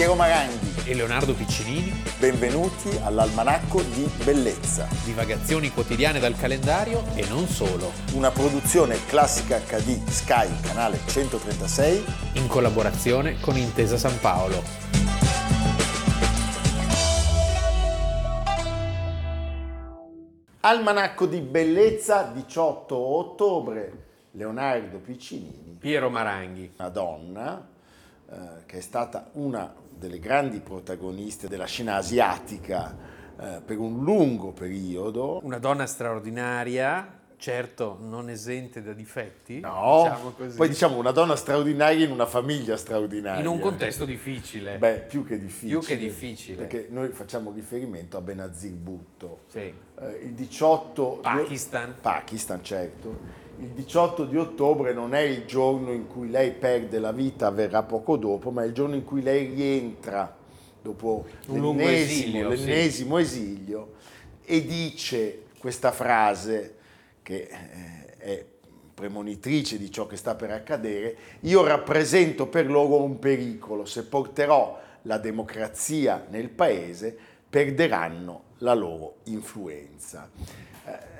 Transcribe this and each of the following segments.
Piero Maranghi e Leonardo Piccinini. Benvenuti all'Almanacco di Bellezza. Divagazioni quotidiane dal calendario e non solo. Una produzione classica HD Sky, canale 136. In collaborazione con Intesa San Paolo. Almanacco di Bellezza, 18 ottobre. Leonardo Piccinini. Piero Maranghi. Una donna eh, che è stata una delle grandi protagoniste della scena asiatica eh, per un lungo periodo. Una donna straordinaria, certo non esente da difetti. No, diciamo poi diciamo una donna straordinaria in una famiglia straordinaria. In un contesto difficile. Beh, più che difficile. Più che difficile. Perché noi facciamo riferimento a Benazir Bhutto. Sì. Eh, il 18... Pakistan. Pakistan, certo il 18 di ottobre non è il giorno in cui lei perde la vita, avverrà poco dopo, ma è il giorno in cui lei rientra dopo l'ennesimo, l'ennesimo sì. esilio e dice questa frase che eh, è premonitrice di ciò che sta per accadere, io rappresento per loro un pericolo, se porterò la democrazia nel paese perderanno la loro influenza. Eh,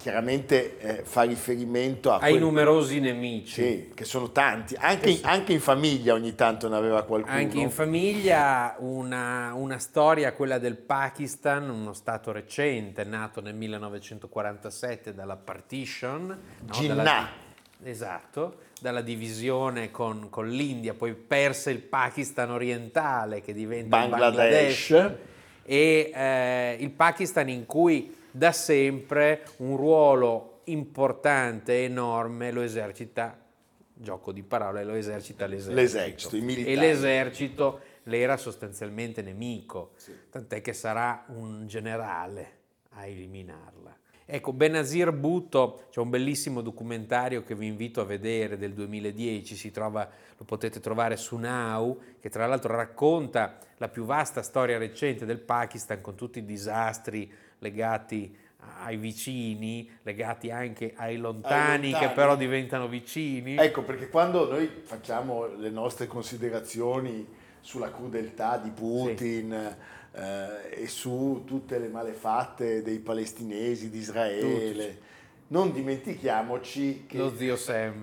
chiaramente eh, fa riferimento ai quelli, numerosi nemici. Sì, che sono tanti. Anche, in, anche in famiglia ogni tanto ne aveva qualcuno. Anche in famiglia una, una, storia, quella del Pakistan, uno stato recente, nato nel 1947 dalla partition. No, Jinnah. Dalla, esatto, dalla divisione con, con, l'India, poi perse il Pakistan orientale che diventa Bangladesh. Bangladesh e eh, il Pakistan in cui da sempre un ruolo importante, enorme, lo esercita, gioco di parole, lo esercita l'esercito. L'esercito. E l'esercito le era sostanzialmente nemico, sì. tant'è che sarà un generale a eliminarla. Ecco, Benazir Bhutto, c'è un bellissimo documentario che vi invito a vedere del 2010, si trova, lo potete trovare su Now, che tra l'altro racconta la più vasta storia recente del Pakistan con tutti i disastri legati ai vicini, legati anche ai lontani, ai lontani, che però diventano vicini. Ecco, perché quando noi facciamo le nostre considerazioni sulla crudeltà di Putin sì. eh, e su tutte le malefatte dei palestinesi, di Israele, Tutti non dimentichiamoci che,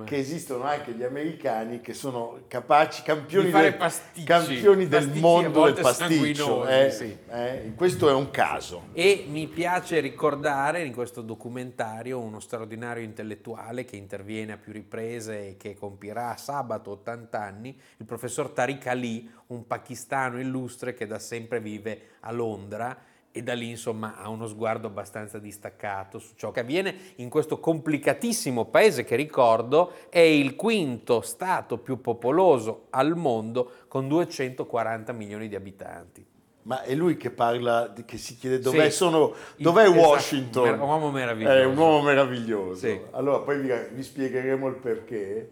che, esistono anche gli americani che sono capaci, campioni, del, campioni del mondo del pasticcio. Eh, sì. eh, questo è un caso. E mi piace ricordare in questo documentario uno straordinario intellettuale che interviene a più riprese e che compirà sabato 80 anni, il professor Tariq Ali, un pakistano illustre che da sempre vive a Londra e da lì insomma ha uno sguardo abbastanza distaccato su ciò che avviene in questo complicatissimo paese che ricordo è il quinto stato più popoloso al mondo con 240 milioni di abitanti. Ma è lui che parla, che si chiede dov'è, sì, sono, dov'è esatto, Washington? Un uomo meraviglioso. È un uomo meraviglioso. Sì. Allora poi vi, vi, spiegheremo il perché.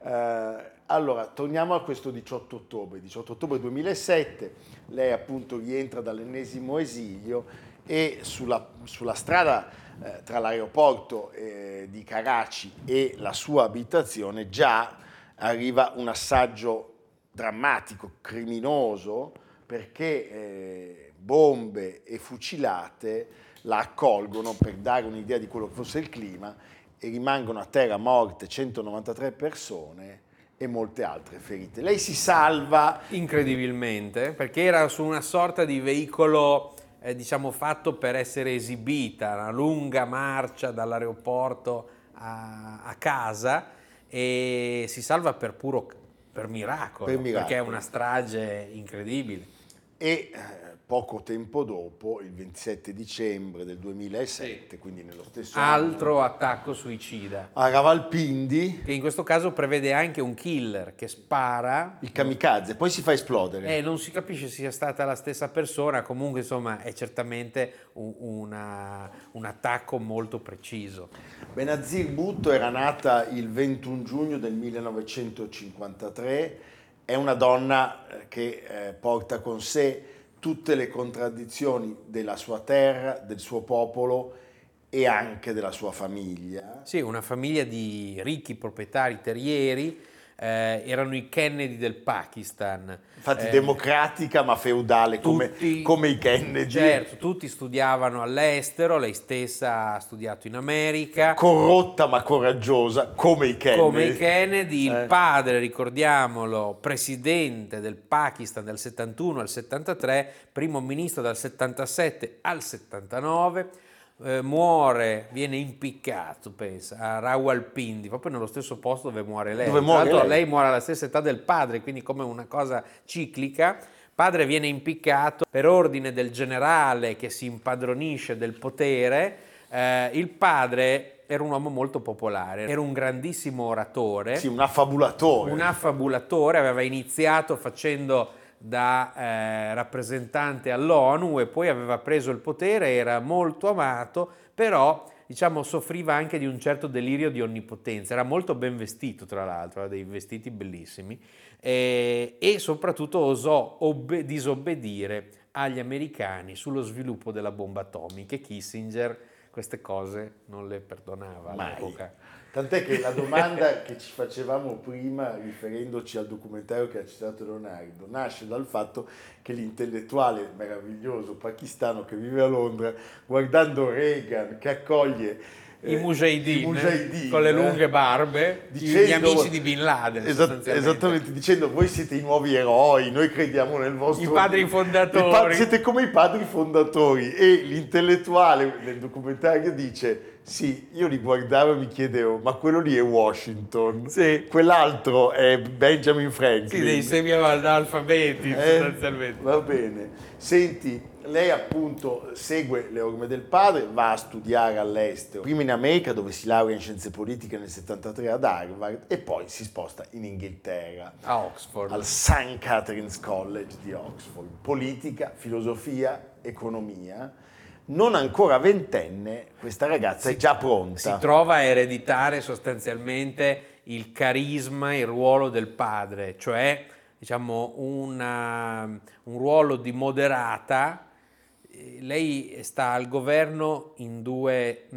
Uh, allora, torniamo a questo 18 ottobre. 18 ottobre 2007, lei appunto rientra dall'ennesimo esilio e sulla, sulla strada eh, tra l'aeroporto eh, di Karachi e la sua abitazione già arriva un assaggio drammatico, criminoso, perché eh, bombe e fucilate la accolgono per dare un'idea di quello che fosse il clima e rimangono a terra morte 193 persone e molte altre ferite. Lei si salva incredibilmente perché era su una sorta di veicolo eh, diciamo fatto per essere esibita, una lunga marcia dall'aeroporto a, a casa e si salva per puro per miracolo, per miracolo, perché è una strage incredibile. E eh, poco tempo dopo, il 27 dicembre del 2007, sì. quindi nello stesso Altro anno, attacco suicida. A Ravalpindi. Che in questo caso prevede anche un killer che spara. Il kamikaze, poi si fa esplodere. Eh, non si capisce se sia stata la stessa persona, comunque insomma è certamente un, una, un attacco molto preciso. Benazir Bhutto era nata il 21 giugno del 1953, è una donna eh, che eh, porta con sé tutte le contraddizioni della sua terra, del suo popolo e anche della sua famiglia. Sì, una famiglia di ricchi proprietari terrieri, eh, erano i Kennedy del Pakistan. Infatti eh, democratica ma feudale come, tutti, come, i Kennedy. Certo, tutti studiavano all'estero, lei stessa ha studiato in America. Corrotta ma coraggiosa come i Kennedy. Come i Kennedy, il eh. padre, ricordiamolo, presidente del Pakistan dal 71 al 73, primo ministro dal 77 al 79 eh, muore, viene impiccato, pensa, a Rawalpindi, proprio nello stesso posto dove muore lei. Dove muore lei. lei muore alla stessa età del padre, quindi come una cosa ciclica. Padre viene impiccato per ordine del generale che si impadronisce del potere. Eh, il padre era un uomo molto popolare, era un grandissimo oratore. Sì, un affabulatore. Un affabulatore, aveva iniziato facendo da eh, rappresentante all'ONU e poi aveva preso il potere, era molto amato, però diciamo soffriva anche di un certo delirio di onnipotenza, era molto ben vestito tra l'altro, aveva dei vestiti bellissimi eh, e soprattutto osò obbe- disobbedire agli americani sullo sviluppo della bomba atomica e Kissinger queste cose non le perdonava Mai. all'epoca. Tant'è che la domanda che ci facevamo prima, riferendoci al documentario che ha citato Leonardo, nasce dal fatto che l'intellettuale meraviglioso pakistano che vive a Londra, guardando Reagan che accoglie i eh, mujahideen, con le lunghe eh, barbe, dicendo, gli amici di Bin Laden. Esat- esattamente, dicendo voi siete i nuovi eroi, noi crediamo nel vostro... I padri fondatori. I pa- siete come i padri fondatori e l'intellettuale nel documentario dice sì, io li guardavo e mi chiedevo, ma quello lì è Washington, sì. quell'altro è Benjamin Franklin. Sì, dei semi-analfabeti eh, sostanzialmente. Va bene. Senti, lei appunto segue le orme del padre, va a studiare all'estero, prima in America dove si laurea in scienze politiche nel 73 ad Harvard e poi si sposta in Inghilterra. A Oxford. Al St. Catherine's College di Oxford. Politica, filosofia, economia non ancora ventenne, questa ragazza si, è già pronta. Si trova a ereditare sostanzialmente il carisma, il ruolo del padre, cioè diciamo una, un ruolo di moderata. Lei sta al governo in due mh,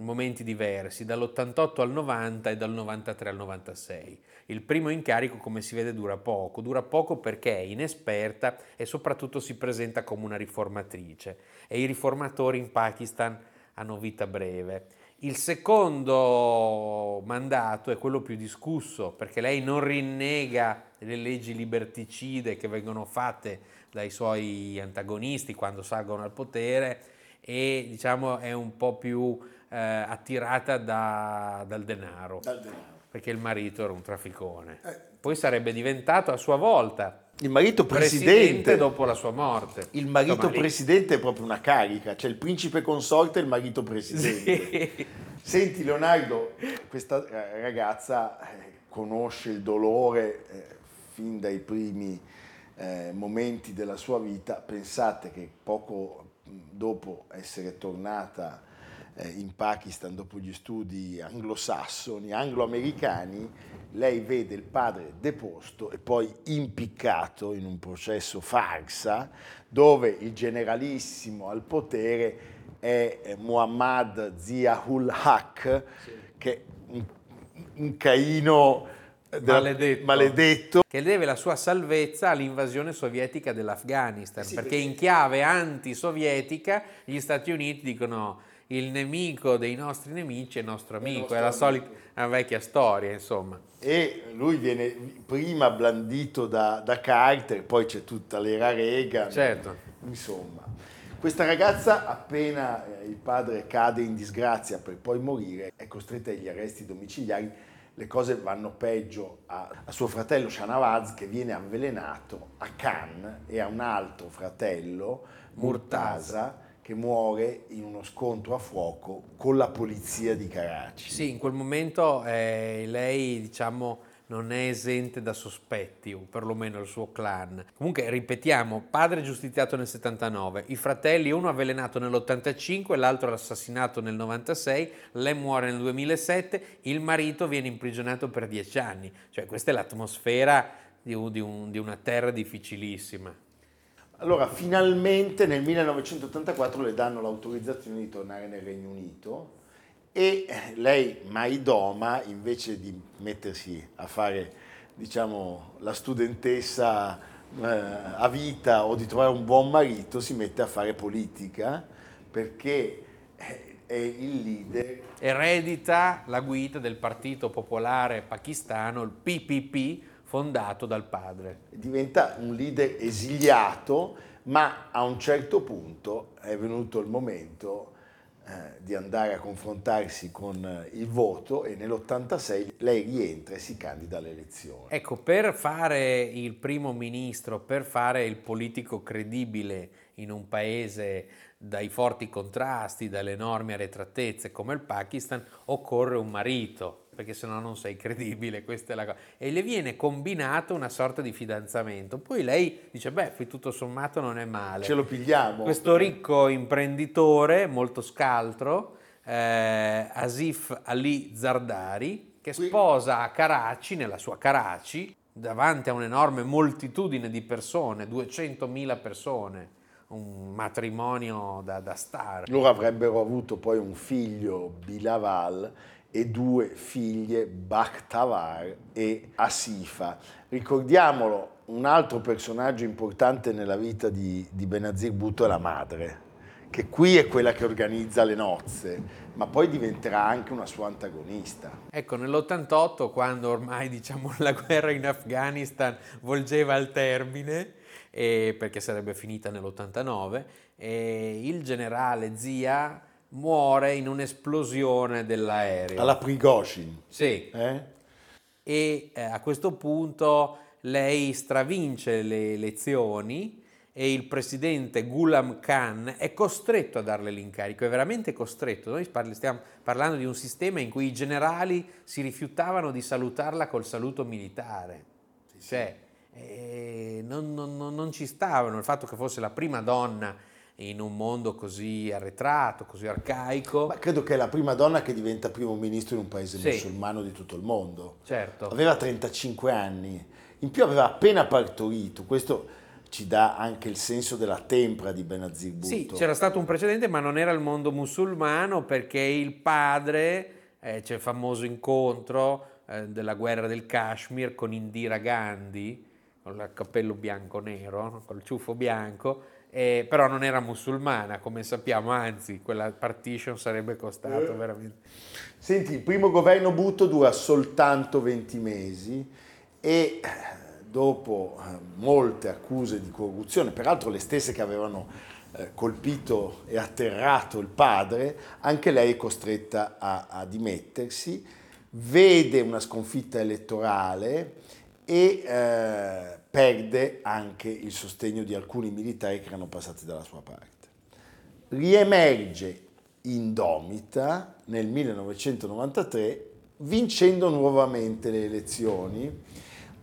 momenti diversi, dall'88 al 90 e dal 93 al 96. Il primo incarico, come si vede, dura poco. Dura poco perché è inesperta e soprattutto si presenta come una riformatrice. E i riformatori in Pakistan hanno vita breve. Il secondo mandato è quello più discusso perché lei non rinnega le leggi liberticide che vengono fatte dai suoi antagonisti quando salgono al potere e diciamo è un po' più eh, attirata da, dal denaro. Dal denaro perché il marito era un trafficone. Eh. Poi sarebbe diventato a sua volta il marito presidente, presidente dopo la sua morte. Il marito Insomma, presidente è proprio una carica, cioè il principe consorte e il marito presidente. Sì. Senti Leonardo, questa eh, ragazza eh, conosce il dolore eh, fin dai primi eh, momenti della sua vita. Pensate che poco dopo essere tornata eh, in Pakistan dopo gli studi anglosassoni, angloamericani, lei vede il padre deposto e poi impiccato in un processo farsa dove il generalissimo al potere è eh, Muhammad Ziaul Haq, sì. che è un, un caino maledetto. maledetto. che deve la sua salvezza all'invasione sovietica dell'Afghanistan, sì, perché, perché in chiave antisovietica gli Stati Uniti dicono il nemico dei nostri nemici è nostro amico, è, è la solita vecchia storia, insomma. E lui viene prima blandito da, da Carter, poi c'è tutta l'era Reagan. Certo. Insomma, questa ragazza, appena eh, il padre cade in disgrazia per poi morire, è costretta agli arresti domiciliari. Le cose vanno peggio a, a suo fratello Shanawaz che viene avvelenato a Cannes e a un altro fratello, Murtaza che muore in uno scontro a fuoco con la polizia di Karachi. Sì, in quel momento eh, lei, diciamo, non è esente da sospetti, o perlomeno il suo clan. Comunque, ripetiamo, padre giustiziato nel 79, i fratelli, uno avvelenato nell'85, l'altro assassinato nel 96, lei muore nel 2007, il marito viene imprigionato per dieci anni. Cioè, questa è l'atmosfera di, un, di, un, di una terra difficilissima. Allora, finalmente nel 1984 le danno l'autorizzazione di tornare nel Regno Unito e lei, Maidoma, invece di mettersi a fare diciamo, la studentessa eh, a vita o di trovare un buon marito si mette a fare politica perché è il leader. Eredita la guida del Partito Popolare Pakistano, il PPP, fondato dal padre. Diventa un leader esiliato, ma a un certo punto è venuto il momento eh, di andare a confrontarsi con eh, il voto e nell'86 lei rientra e si candida alle elezioni. Ecco, per fare il primo ministro, per fare il politico credibile in un paese dai forti contrasti, dalle enormi arretratezze come il Pakistan, occorre un marito, perché se no non sei credibile, questa è la cosa. E le viene combinato una sorta di fidanzamento. Poi lei dice, beh, qui tutto sommato non è male. Ce lo pigliamo. Questo ricco imprenditore, molto scaltro, eh, Asif Ali Zardari, che sposa a Karachi, nella sua Karachi, davanti a un'enorme moltitudine di persone, 200.000 persone, un matrimonio da, da star. Loro avrebbero avuto poi un figlio, Bilaval, e due figlie, Bakhtavar e Asifa. Ricordiamolo, un altro personaggio importante nella vita di, di Benazir Bhutto è la madre, che qui è quella che organizza le nozze, ma poi diventerà anche una sua antagonista. Ecco, nell'88, quando ormai diciamo, la guerra in Afghanistan volgeva al termine, eh, perché sarebbe finita nell'89, eh, il generale Zia muore in un'esplosione dell'aereo. Alla Prigozhin. Sì. Eh? E eh, a questo punto lei stravince le elezioni e il presidente Ghulam Khan è costretto a darle l'incarico, è veramente costretto. Noi stiamo parlando di un sistema in cui i generali si rifiutavano di salutarla col saluto militare. Cioè, eh, non, non, non ci stavano il fatto che fosse la prima donna in un mondo così arretrato, così arcaico. Ma credo che è la prima donna che diventa primo ministro in un paese sì. musulmano di tutto il mondo. Certo. Aveva 35 anni, in più aveva appena partorito, questo ci dà anche il senso della tempra di Benazir Bhutto. Sì, c'era stato un precedente, ma non era il mondo musulmano perché il padre, eh, c'è il famoso incontro eh, della guerra del Kashmir con Indira Gandhi, con il cappello bianco-nero, col ciuffo bianco, eh, però non era musulmana, come sappiamo, anzi, quella partition sarebbe costato eh. veramente. Senti, il primo governo Butto dura soltanto 20 mesi e eh, dopo eh, molte accuse di corruzione, peraltro le stesse che avevano eh, colpito e atterrato il padre, anche lei è costretta a, a dimettersi, vede una sconfitta elettorale e perde anche il sostegno di alcuni militari che erano passati dalla sua parte. Riemerge indomita nel 1993 vincendo nuovamente le elezioni.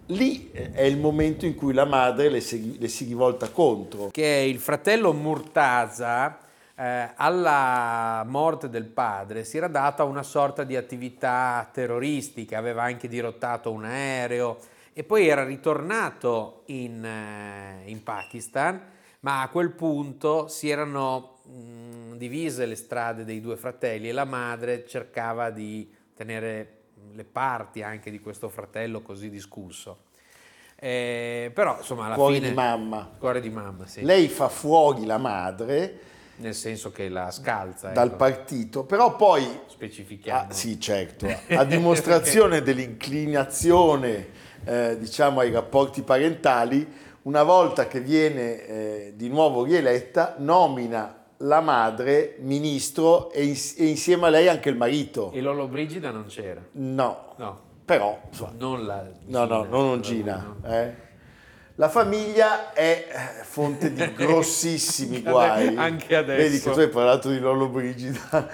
Lì eh, è il momento in cui la madre le si, le si rivolta contro. Che il fratello Murtaza eh, alla morte del padre si era data una sorta di attività terroristica, aveva anche dirottato un aereo, e poi era ritornato in, eh, in Pakistan, ma a quel punto si erano mh, divise le strade dei due fratelli e la madre cercava di tenere le parti anche di questo fratello così discusso. Eh, però insomma alla cuore fine... di mamma. Cuore di mamma, sì. Lei fa fuori la madre. Nel senso che la scalza. Dal ecco. partito, però poi... Specifichiamo. Ah, sì, certo. A dimostrazione dell'inclinazione eh, diciamo, ai rapporti parentali, una volta che viene eh, di nuovo rieletta, nomina la madre ministro e, ins- e, insieme a lei anche il marito. E Lolo Brigida non c'era? No. no. Però, insomma, non la Gina, No, no, non Gina. No. Eh. La famiglia è eh, fonte di grossissimi guai. Anche adesso. Vedi che tu hai parlato di Lolo Brigida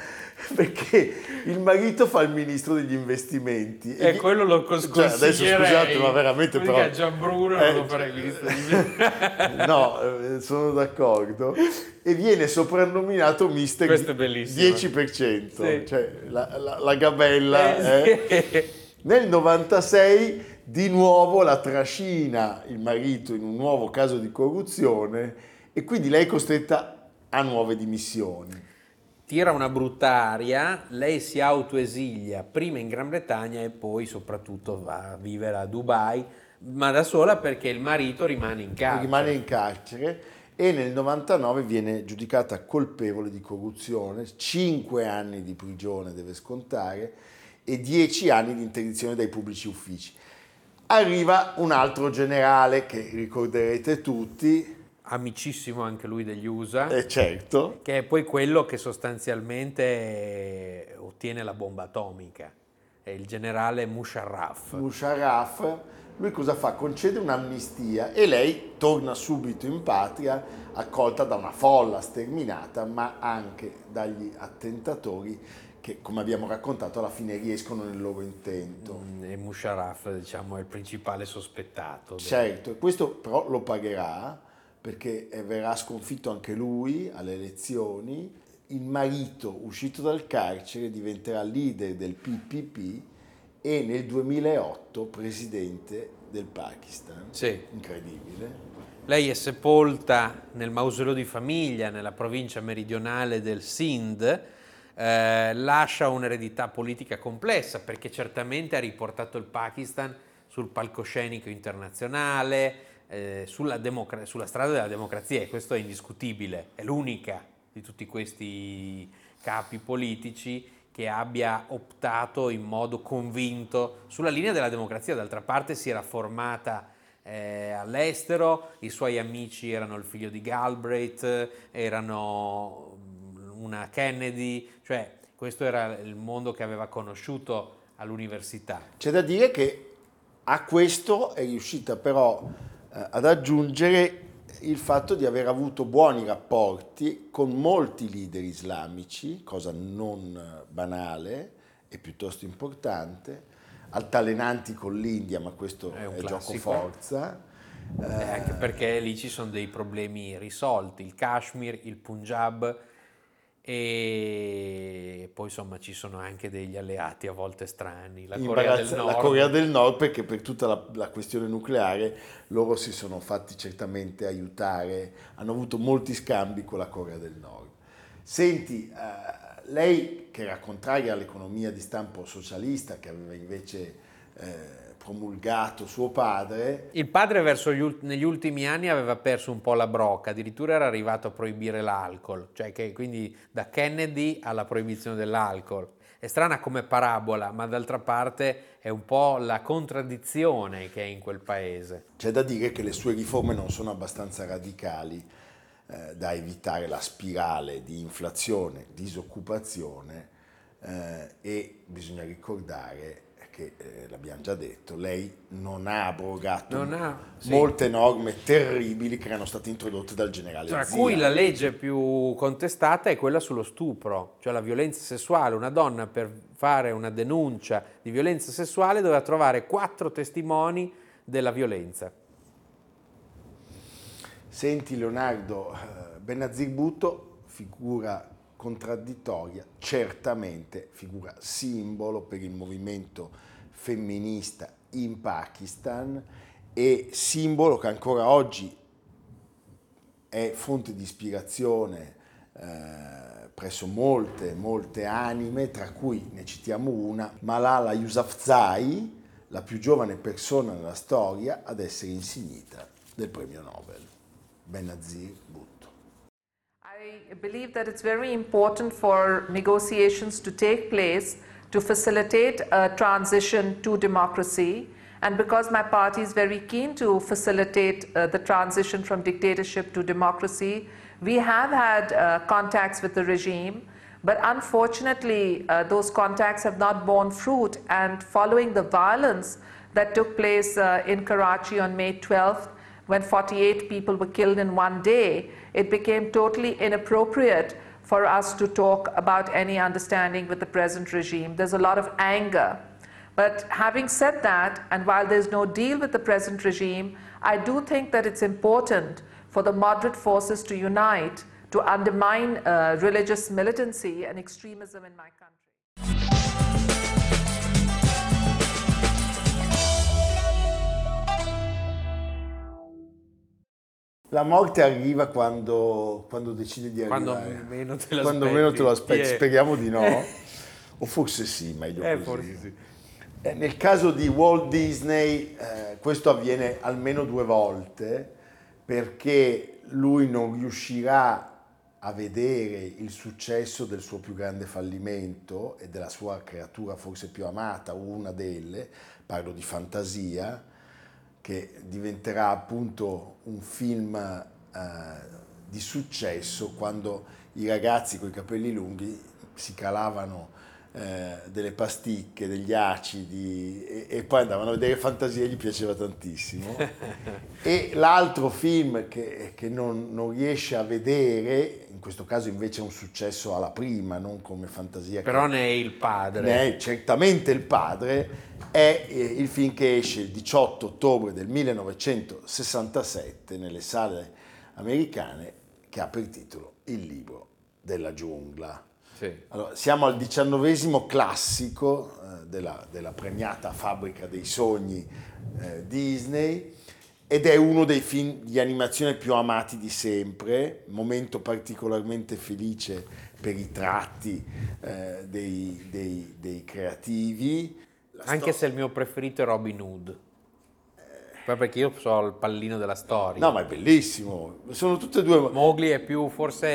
perché il marito fa il ministro degli investimenti. E, e quello lo consiglierei. Cioè, adesso scusate, ma veramente però... Perché Gian Bruno eh, non lo farei ministro degli investimenti. no, eh, sono d'accordo. E viene soprannominato mister Questo è bellissimo. 10%, sì. cioè la, la, la gabella. Eh, eh. Nel 96 di nuovo la trascina il marito in un nuovo caso di corruzione e quindi lei è costretta a nuove dimissioni tira una brutta aria, lei si autoesilia prima in Gran Bretagna e poi soprattutto va a vivere a Dubai, ma da sola perché il marito rimane in carcere. Rimane in carcere e nel 99 viene giudicata colpevole di corruzione, 5 anni di prigione deve scontare e 10 anni di interdizione dai pubblici uffici. Arriva un altro generale che ricorderete tutti, amicissimo anche lui degli USA, eh certo. che è poi quello che sostanzialmente ottiene la bomba atomica, è il generale Musharraf. Musharraf, lui cosa fa? Concede un'amnistia e lei torna subito in patria, accolta da una folla sterminata, ma anche dagli attentatori che come abbiamo raccontato alla fine riescono nel loro intento. Mm, e Musharraf diciamo, è il principale sospettato. Certo, e questo però lo pagherà perché verrà sconfitto anche lui alle elezioni. Il marito uscito dal carcere diventerà leader del PPP e nel 2008 presidente del Pakistan. Sì. Incredibile. Lei è sepolta nel mausoleo di famiglia nella provincia meridionale del Sindh eh, lascia un'eredità politica complessa perché certamente ha riportato il Pakistan sul palcoscenico internazionale, eh, sulla, democra- sulla strada della democrazia e questo è indiscutibile, è l'unica di tutti questi capi politici che abbia optato in modo convinto sulla linea della democrazia, d'altra parte si era formata eh, all'estero, i suoi amici erano il figlio di Galbraith, erano una Kennedy, cioè questo era il mondo che aveva conosciuto all'università. C'è da dire che a questo è riuscita però ad aggiungere il fatto di aver avuto buoni rapporti con molti leader islamici, cosa non banale e piuttosto importante, altalenanti con l'India, ma questo è, è gioco forza. Eh, anche perché lì ci sono dei problemi risolti, il Kashmir, il Punjab, e poi insomma ci sono anche degli alleati a volte strani, la Corea del Nord. La Corea del Nord perché per tutta la, la, questione nucleare loro si sono fatti certamente aiutare, hanno avuto molti scambi con la Corea del Nord. Senti, uh, lei che era contraria all'economia di stampo socialista, che aveva invece... Eh, promulgato suo padre. Il padre verso gli, negli ultimi anni aveva perso un po' la brocca, addirittura era arrivato a proibire l'alcol, cioè che quindi da Kennedy alla proibizione dell'alcol. È strana come parabola, ma d'altra parte è un po' la contraddizione che è in quel paese. C'è da dire che le sue riforme non sono abbastanza radicali eh, da evitare la spirale di inflazione, disoccupazione eh, e bisogna ricordare che eh, l'abbiamo già detto, lei non ha abrogato non ha, molte sì. norme terribili che erano state introdotte dal generale Tra Zia. cui la legge più contestata è quella sullo stupro, cioè la violenza sessuale. Una donna per fare una denuncia di violenza sessuale doveva trovare quattro testimoni della violenza. Senti Leonardo, eh, Benazir Bhutto, figura contraddittoria, certamente figura simbolo per il movimento femminista in Pakistan e simbolo che ancora oggi è fonte di ispirazione eh, presso molte, molte anime, tra cui ne citiamo una, Malala Yousafzai, la più giovane persona nella storia ad essere insignita del premio Nobel, Benazir Bhutto. I believe that it's very important for negotiations to take place to facilitate a transition to democracy. And because my party is very keen to facilitate uh, the transition from dictatorship to democracy, we have had uh, contacts with the regime. But unfortunately, uh, those contacts have not borne fruit. And following the violence that took place uh, in Karachi on May 12th, when 48 people were killed in one day, it became totally inappropriate for us to talk about any understanding with the present regime. There's a lot of anger. But having said that, and while there's no deal with the present regime, I do think that it's important for the moderate forces to unite to undermine uh, religious militancy and extremism in my country. La morte arriva quando, quando decide di quando arrivare. Meno te quando meno te lo aspetti. Sì. Speriamo di no. o forse sì, meglio Eh, così. forse sì. Eh, Nel caso di Walt Disney eh, questo avviene almeno due volte perché lui non riuscirà a vedere il successo del suo più grande fallimento e della sua creatura forse più amata, una delle, parlo di Fantasia, che diventerà appunto un film eh, di successo quando i ragazzi con i capelli lunghi si calavano eh, delle pasticche, degli acidi e, e poi andavano a vedere Fantasia gli piaceva tantissimo. e l'altro film che, che non, non riesce a vedere, questo caso invece è un successo alla prima, non come Fantasia. Però ne è il padre. ne è certamente il padre, è eh, il film che esce il 18 ottobre del 1967 nelle sale americane che ha per titolo Il libro della giungla. Sì. Allora, siamo al diciannovesimo classico eh, della, della premiata Fabbrica dei Sogni eh, Disney ed è uno dei film di animazione più amati di sempre, momento particolarmente felice per i tratti eh, dei, dei- dei creativi. La Anche sto- se il mio preferito è Robin Hood. Proprio perché io so il pallino della storia. No, ma è bellissimo. Sono tutte e due... Mowgli è più, forse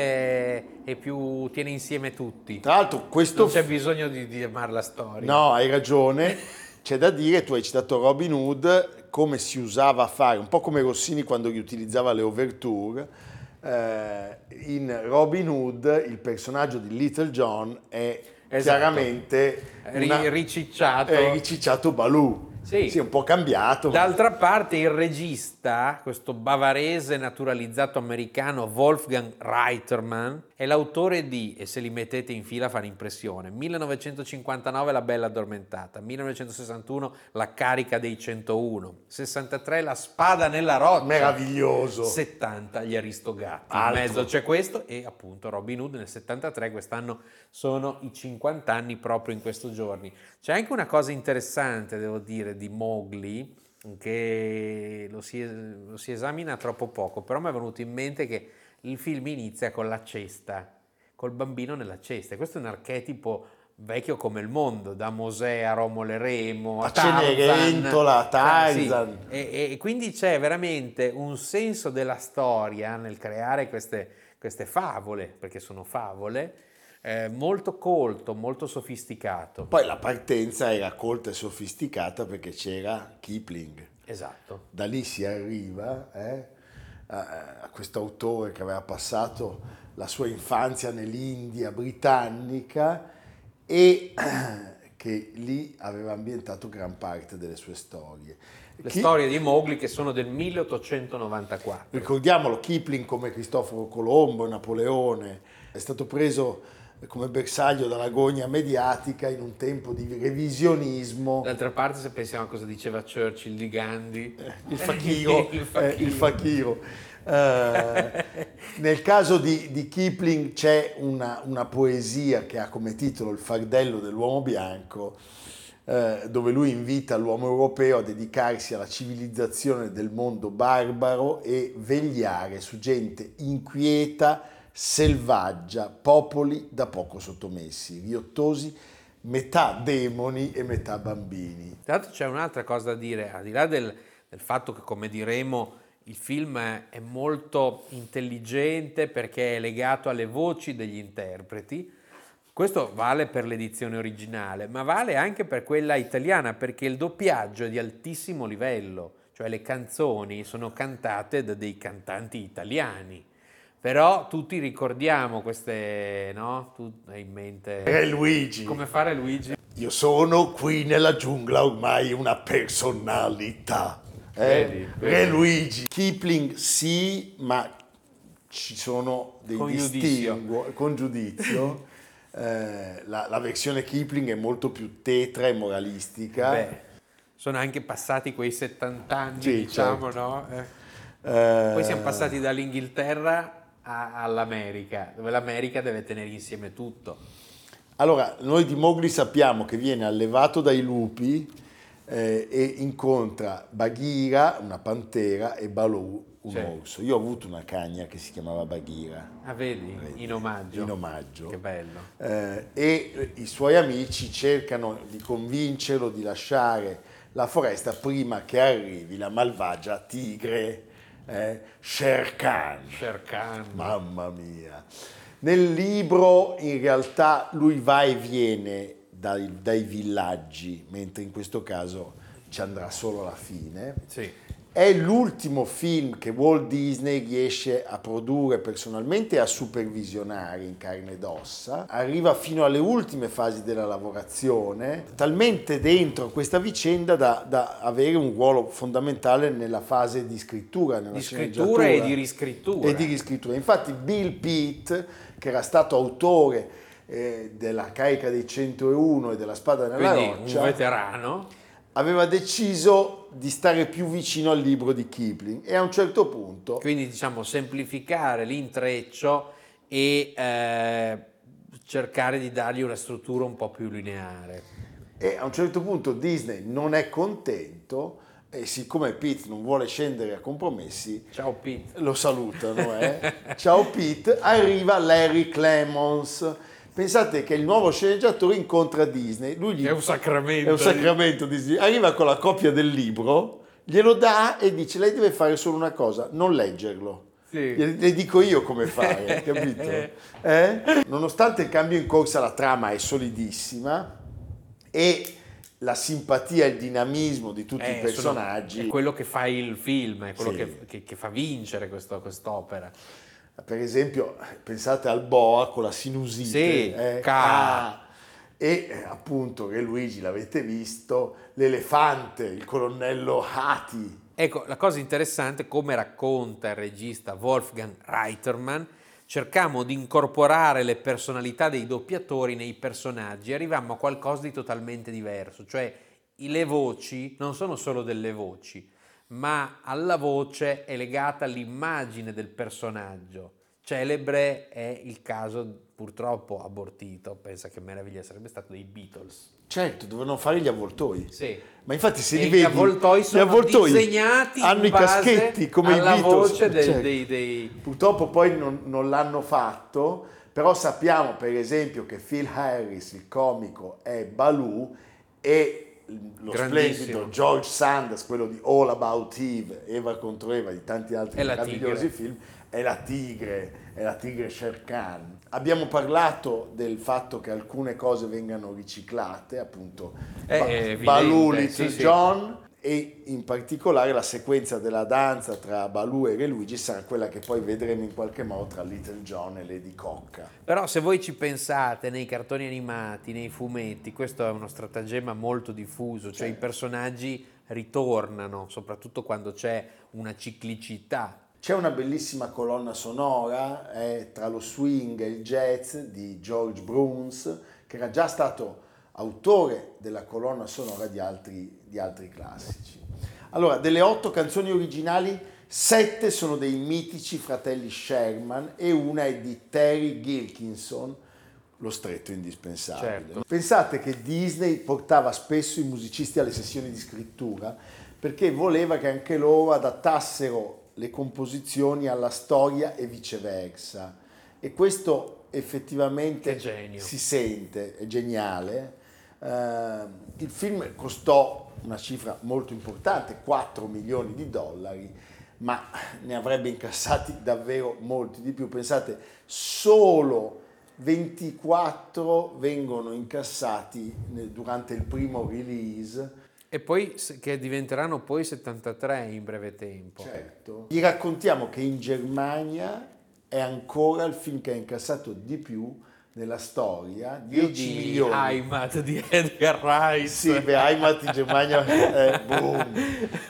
è più, tiene insieme tutti. Tra l'altro questo... Non c'è bisogno di, di amare la storia. No, hai ragione. C'è da dire, tu hai citato Robin Hood, come si usava a fare, un po' come Rossini quando riutilizzava le overture. eh, in Robin Hood il personaggio di Little John è Esatto. chiaramente una- ricicciato. è ricicciato Baloo. Sì. un po' cambiato. ma- D'altra parte il regista, questo bavarese naturalizzato americano Wolfgang Reitermann, è l'autore di, e se li mettete in fila fanno impressione, 1959 La Bella Addormentata, 1961 La Carica dei 101, 63 La Spada nella Roccia, Meraviglioso. 70 Gli Aristogatti, in Altro. mezzo c'è questo e appunto Robin Hood nel 73, quest'anno sono i 50 anni proprio in questi giorni. C'è anche una cosa interessante, devo dire, di Mowgli, che lo si, lo si esamina troppo poco, però mi è venuto in mente che il film inizia con la cesta, col bambino nella cesta. Questo è un archetipo vecchio come il mondo, da Mosè a Romolo e Remo, a, Cenerentola, a Tarzan. Sì, e, e quindi c'è veramente un senso della storia nel creare queste, queste favole, perché sono favole, eh, molto colto, molto sofisticato. Poi la partenza era colta e sofisticata perché c'era Kipling. Esatto. da lì si arriva eh, a, a questo autore che aveva passato la sua infanzia nell'India britannica e che lì aveva ambientato gran parte delle sue storie. Le Chi- storie di Mowgli che sono del 1894. Ricordiamolo, Kipling come Cristoforo Colombo Napoleone è stato preso come bersaglio dalla gogna mediatica in un tempo di revisionismo. D'altra parte, se pensiamo a cosa diceva Churchill di Gandhi, il fakiro, il eh, fakiro. il fakiro. Eh, nel caso di, di Kipling c'è una, una poesia che ha come titolo Il fardello dell'uomo bianco, eh, dove lui invita l'uomo europeo a dedicarsi alla civilizzazione del mondo barbaro e vegliare su gente inquieta, selvaggia, popoli da poco sottomessi, riottosi, metà demoni e metà bambini. Tra l'altro c'è un'altra cosa da dire, al di là del, del fatto che, come diremo, il film è molto intelligente perché è legato alle voci degli interpreti, questo vale per l'edizione originale, ma vale anche per quella italiana perché il doppiaggio è di altissimo livello, cioè le canzoni sono cantate da dei cantanti italiani. Però tutti ricordiamo queste, no? Tu hai in mente Re Luigi. come fare Luigi? Io sono qui nella giungla ormai una personalità. Eh? Re. Luigi. Kipling sì, ma ci sono dei Con giudizio. distinguo con giudizio. Eh, la, la versione Kipling è molto più tetra e moralistica. Beh, sono anche passati quei 70 anni, Sì, diciamo, certo. no? Eh. Eh, Poi siamo passati dall'Inghilterra a- all'America, dove l'America deve tenere insieme tutto. Allora, noi di Mowgli sappiamo che viene allevato dai lupi eh, e incontra Bagheera, una pantera, e Baloo, un Certo. orso. Io ho avuto una cagna che si chiamava Bagheera. Ah, vedi? In omaggio. In omaggio. Che bello. Eh, e i suoi amici cercano di convincerlo di lasciare la foresta prima che arrivi la malvagia tigre eh, Sher Khan. Sher Khan. Mamma mia. Nel libro in realtà lui va e viene dai, dai villaggi, mentre in questo caso ci andrà solo alla fine. Sì. È l'ultimo film che Walt Disney riesce a produrre personalmente e a supervisionare in carne ed ossa. Arriva fino alle ultime fasi della lavorazione, talmente dentro questa vicenda da, da avere un ruolo fondamentale nella fase di scrittura. Di scrittura e di riscrittura. E di riscrittura. Infatti Bill Pitt, che era stato autore eh, della carica dei 101 e della spada nella Quindi roccia, un veterano. Aveva deciso di stare più vicino al libro di Kipling e a un certo punto Quindi diciamo semplificare l'intreccio e eh, cercare di dargli una struttura un po' più lineare. e a un certo punto Disney non è contento e siccome Pete non vuole scendere a compromessi Ciao Pete. lo salutano eh. ciao Pete arriva Larry Clemons pensate che il nuovo sceneggiatore incontra Disney lui gli È un sacramento. è un sacramento Disney arriva con la copia del libro glielo dà e dice lei deve fare solo una cosa non leggerlo Sì. Le, dico io come fare, capito? Eh? Nonostante il cambio in corsa, la trama è solidissima e la simpatia e il dinamismo di tutti Eh, i personaggi. sono- è quello che fa il film, è quello Sì. che, che- che fa vincere questo- quest'opera. Per esempio, pensate al boa con la sinusite. Sì, eh, ca-. E eh, appunto, Re Luigi, l'avete visto, l'elefante, il colonnello Hati. Ecco, la cosa interessante, come racconta il regista Wolfgang Reitermann, cercammo di incorporare le personalità dei doppiatori nei personaggi e arrivammo a qualcosa di totalmente diverso, cioè le voci non sono solo delle voci, ma alla voce è legata l'immagine del personaggio. Celebre è il caso purtroppo abortito, pensa che meraviglia sarebbe stato dei Beatles. Certo, dovevano fare gli avvoltoi. Sì. Ma infatti se E li gli vedi, avvoltoi gli sono avvoltoi disegnati in hanno i caschetti come i Beatles. voce dei- Certo. dei- dei, Purtroppo poi non, non l'hanno fatto, però sappiamo per esempio che Phil Harris, il comico, è Baloo e lo splendido George Sanders, quello di All About Eve, Eva contro Eva, di tanti altri meravigliosi film, è la tigre, è la tigre Sher Khan. Abbiamo parlato del fatto che alcune cose vengano riciclate, appunto È Ba- evidente, Baloo, Little sì, sì. John e in particolare la sequenza della danza tra Baloo e Re Luigi sarà quella che poi vedremo in qualche modo tra Little John e Lady Cocca. Però se voi ci pensate nei cartoni animati, nei fumetti, questo è uno stratagemma molto diffuso, cioè i Certo. personaggi ritornano, soprattutto quando c'è una ciclicità. C'è una bellissima colonna sonora eh, tra lo swing e il jazz di George Bruns, che era già stato autore della colonna sonora di altri, di altri classici. Allora, delle otto canzoni originali, sette sono dei mitici fratelli Sherman e una è di Terry Gilkinson, lo stretto indispensabile. Certo. Pensate che Disney portava spesso i musicisti alle sessioni di scrittura perché voleva che anche loro adattassero le composizioni alla storia e viceversa. E questo effettivamente si sente, è geniale. Eh, il film costò una cifra molto importante, 4 milioni di dollari, ma ne avrebbe incassati davvero molti di più. Pensate, solo 24 vengono incassati durante il primo release. E poi che diventeranno poi 73 in breve tempo. Certo. Vi raccontiamo che in Germania è ancora il film che ha incassato di più nella storia, 10 di milioni. Heimat di Edgar Rice. Sì, beh, Heimat in Germania, eh, boom.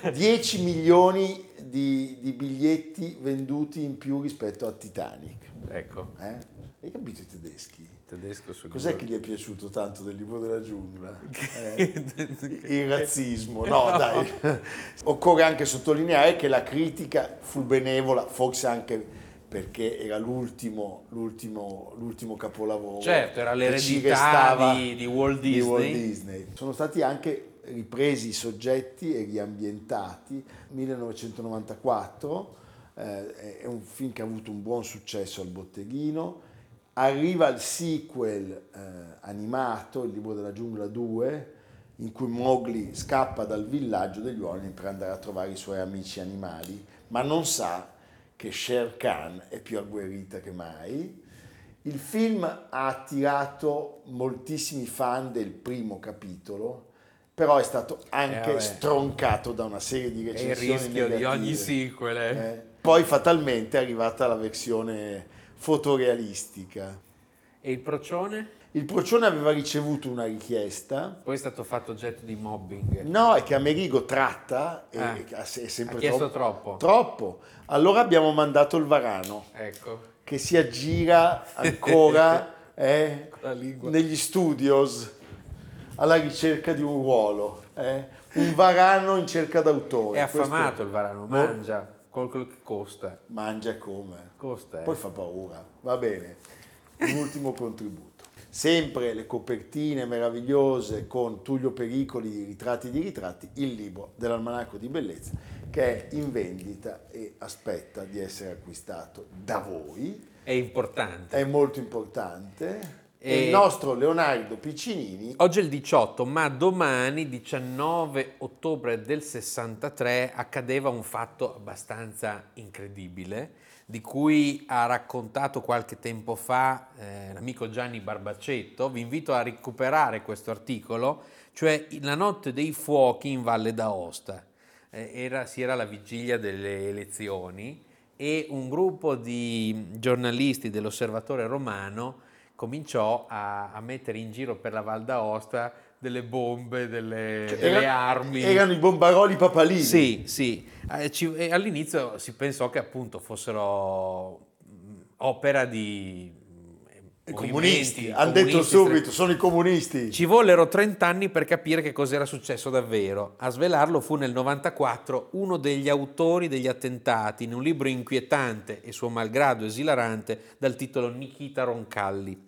10 milioni di, di biglietti venduti in più rispetto a Titanic. Ecco, Eh? Hai capito i tedeschi? tedesco sul Cos'è che gli è piaciuto tanto del libro della giungla? Eh, il razzismo, no dai. Occorre anche sottolineare che la critica fu benevola, forse anche perché era l'ultimo, l'ultimo, l'ultimo capolavoro. Certo, era l'eredità di- di Walt di Walt Disney. Disney. Sono stati anche ripresi i soggetti e riambientati. 1994 eh, è un film che ha avuto un buon successo al botteghino. Arriva il sequel eh, animato, il libro della giungla 2, in cui Mowgli scappa dal villaggio degli uomini per andare a trovare i suoi amici animali, ma non sa che Sher Khan è più agguerrita che mai. Il film ha attirato moltissimi fan del primo capitolo, però è stato anche eh, stroncato da una serie di recensioni. È il rischio negative. di ogni sequel. Eh. Eh. Poi fatalmente è arrivata la versione fotorealistica. E il procione? Il Procione aveva ricevuto una richiesta. Poi è stato fatto oggetto di mobbing. No, è che Amerigo tratta e ah, è sempre ha chiesto troppo. Troppo. Allora abbiamo mandato il Varano. Ecco. Che si aggira ancora eh, negli studios alla ricerca di un ruolo. Eh. Un Varano in cerca d'autore. È affamato Questo... il Varano, mangia. Quello che costa. Mangia come? Costa. Eh. Poi fa paura. Va bene. Un ultimo contributo sempre le copertine meravigliose con Tullio Pericoli, ritratti di ritratti, il libro dell'Almanacco di Bellezza che è in vendita e aspetta di essere acquistato da voi. È importante. È molto importante. E il nostro Leonardo Piccinini. Oggi è il 18, ma domani, 19 ottobre del 63, accadeva un fatto abbastanza incredibile di cui ha raccontato qualche tempo fa eh, l'amico Gianni Barbacetto. Vi invito a recuperare questo articolo, cioè La notte dei fuochi in Valle d'Aosta. Eh, era, si era la vigilia delle elezioni e un gruppo di giornalisti dell'Osservatore Romano cominciò a, a mettere in giro per la Val d'Aosta delle bombe, delle, cioè, delle era, armi. Erano i bombaroli papalini. Sì, sì. Eh, all'inizio si pensò che appunto fossero opera di i comunisti, hanno detto subito, sono i comunisti. Ci vollero 30 anni per capire che cos'era successo davvero. A svelarlo fu nel 94 uno degli autori degli attentati in un libro inquietante e suo malgrado esilarante dal titolo Nikita Roncalli.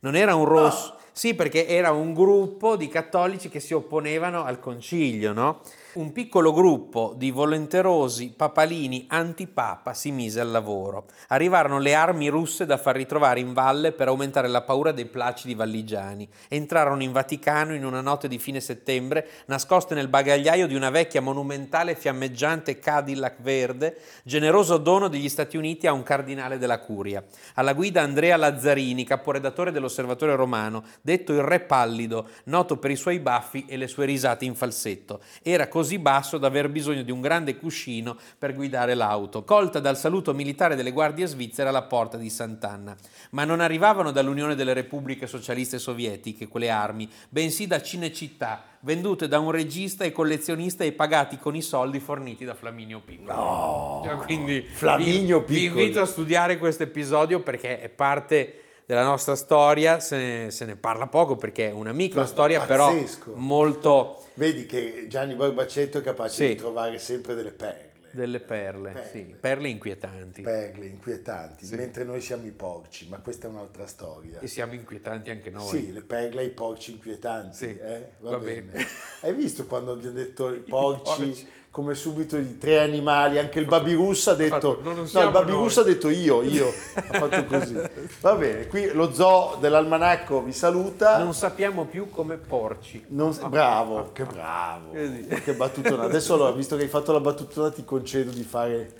Non era un rosso... Ah sì, perché era un gruppo di cattolici che si opponevano al concilio, no? Un piccolo gruppo di volenterosi papalini antipapa si mise al lavoro. Arrivarono le armi russe da far ritrovare in valle per aumentare la paura dei placidi valligiani. Entrarono in Vaticano in una notte di fine settembre, nascoste nel bagagliaio di una vecchia monumentale fiammeggiante Cadillac verde, generoso dono degli Stati Uniti a un cardinale della curia. Alla guida Andrea Lazzarini, caporedattore dell'Osservatore Romano, detto il Re Pallido, noto per i suoi baffi e le sue risate in falsetto. Era così così basso da aver bisogno di un grande cuscino per guidare l'auto, colta dal saluto militare delle guardie svizzere alla porta di Sant'Anna. Ma non arrivavano dall'Unione delle Repubbliche Socialiste Sovietiche quelle armi, bensì da Cinecittà, vendute da un regista e collezionista e pagati con i soldi forniti da Flaminio Piccolo. No, cioè, quindi Flaminio vi, Piccolo. Vi invito a studiare questo episodio perché è parte della nostra storia se ne, se ne parla poco perché è una micro storia pazzesco. però molto... Vedi che Gianni Barbacetto è capace sì. di trovare sempre delle perle. Delle perle, perle, sì, perle inquietanti. Perle inquietanti, sì. mentre noi siamo i porci, ma questa è un'altra storia. E siamo inquietanti anche noi. Sì, le perle e i porci inquietanti. Sì, eh? va, va bene. bene. Hai visto quando abbiamo detto i porci? I porci come subito i tre animali, anche il Babirus ha detto, no, il Babirus ha detto io, io, ha fatto così. Va bene, qui lo zoo dell'almanacco vi saluta. Non sappiamo più come porci. Non, bravo, che bravo, che battutona. Adesso visto che hai fatto la battutona ti concedo di fare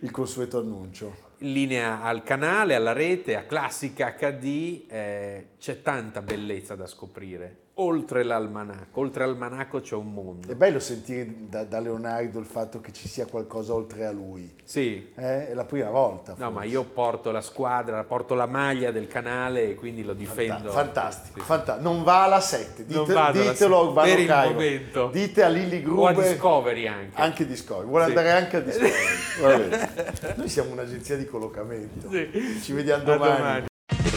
il consueto annuncio linea al canale, alla rete, a Classica HD, eh, c'è tanta bellezza da scoprire oltre l'almanacco, oltre l'almanacco c'è un mondo. È bello sentire da, da, Leonardo il fatto che ci sia qualcosa oltre a lui. Sì. Eh? È la prima volta. Forse. No, ma io porto la squadra, porto la maglia del canale e quindi lo difendo. Fantastico, sì. fantastico. Non va alla 7, Dite, ditelo a Urbano per il Cairo. momento. Dite a Lilly Gruber. O a Discovery anche. Anche Discovery, vuole sì. andare anche a Discovery. Noi siamo un'agenzia di collocamento. Sì. Ci vediamo domani. domani.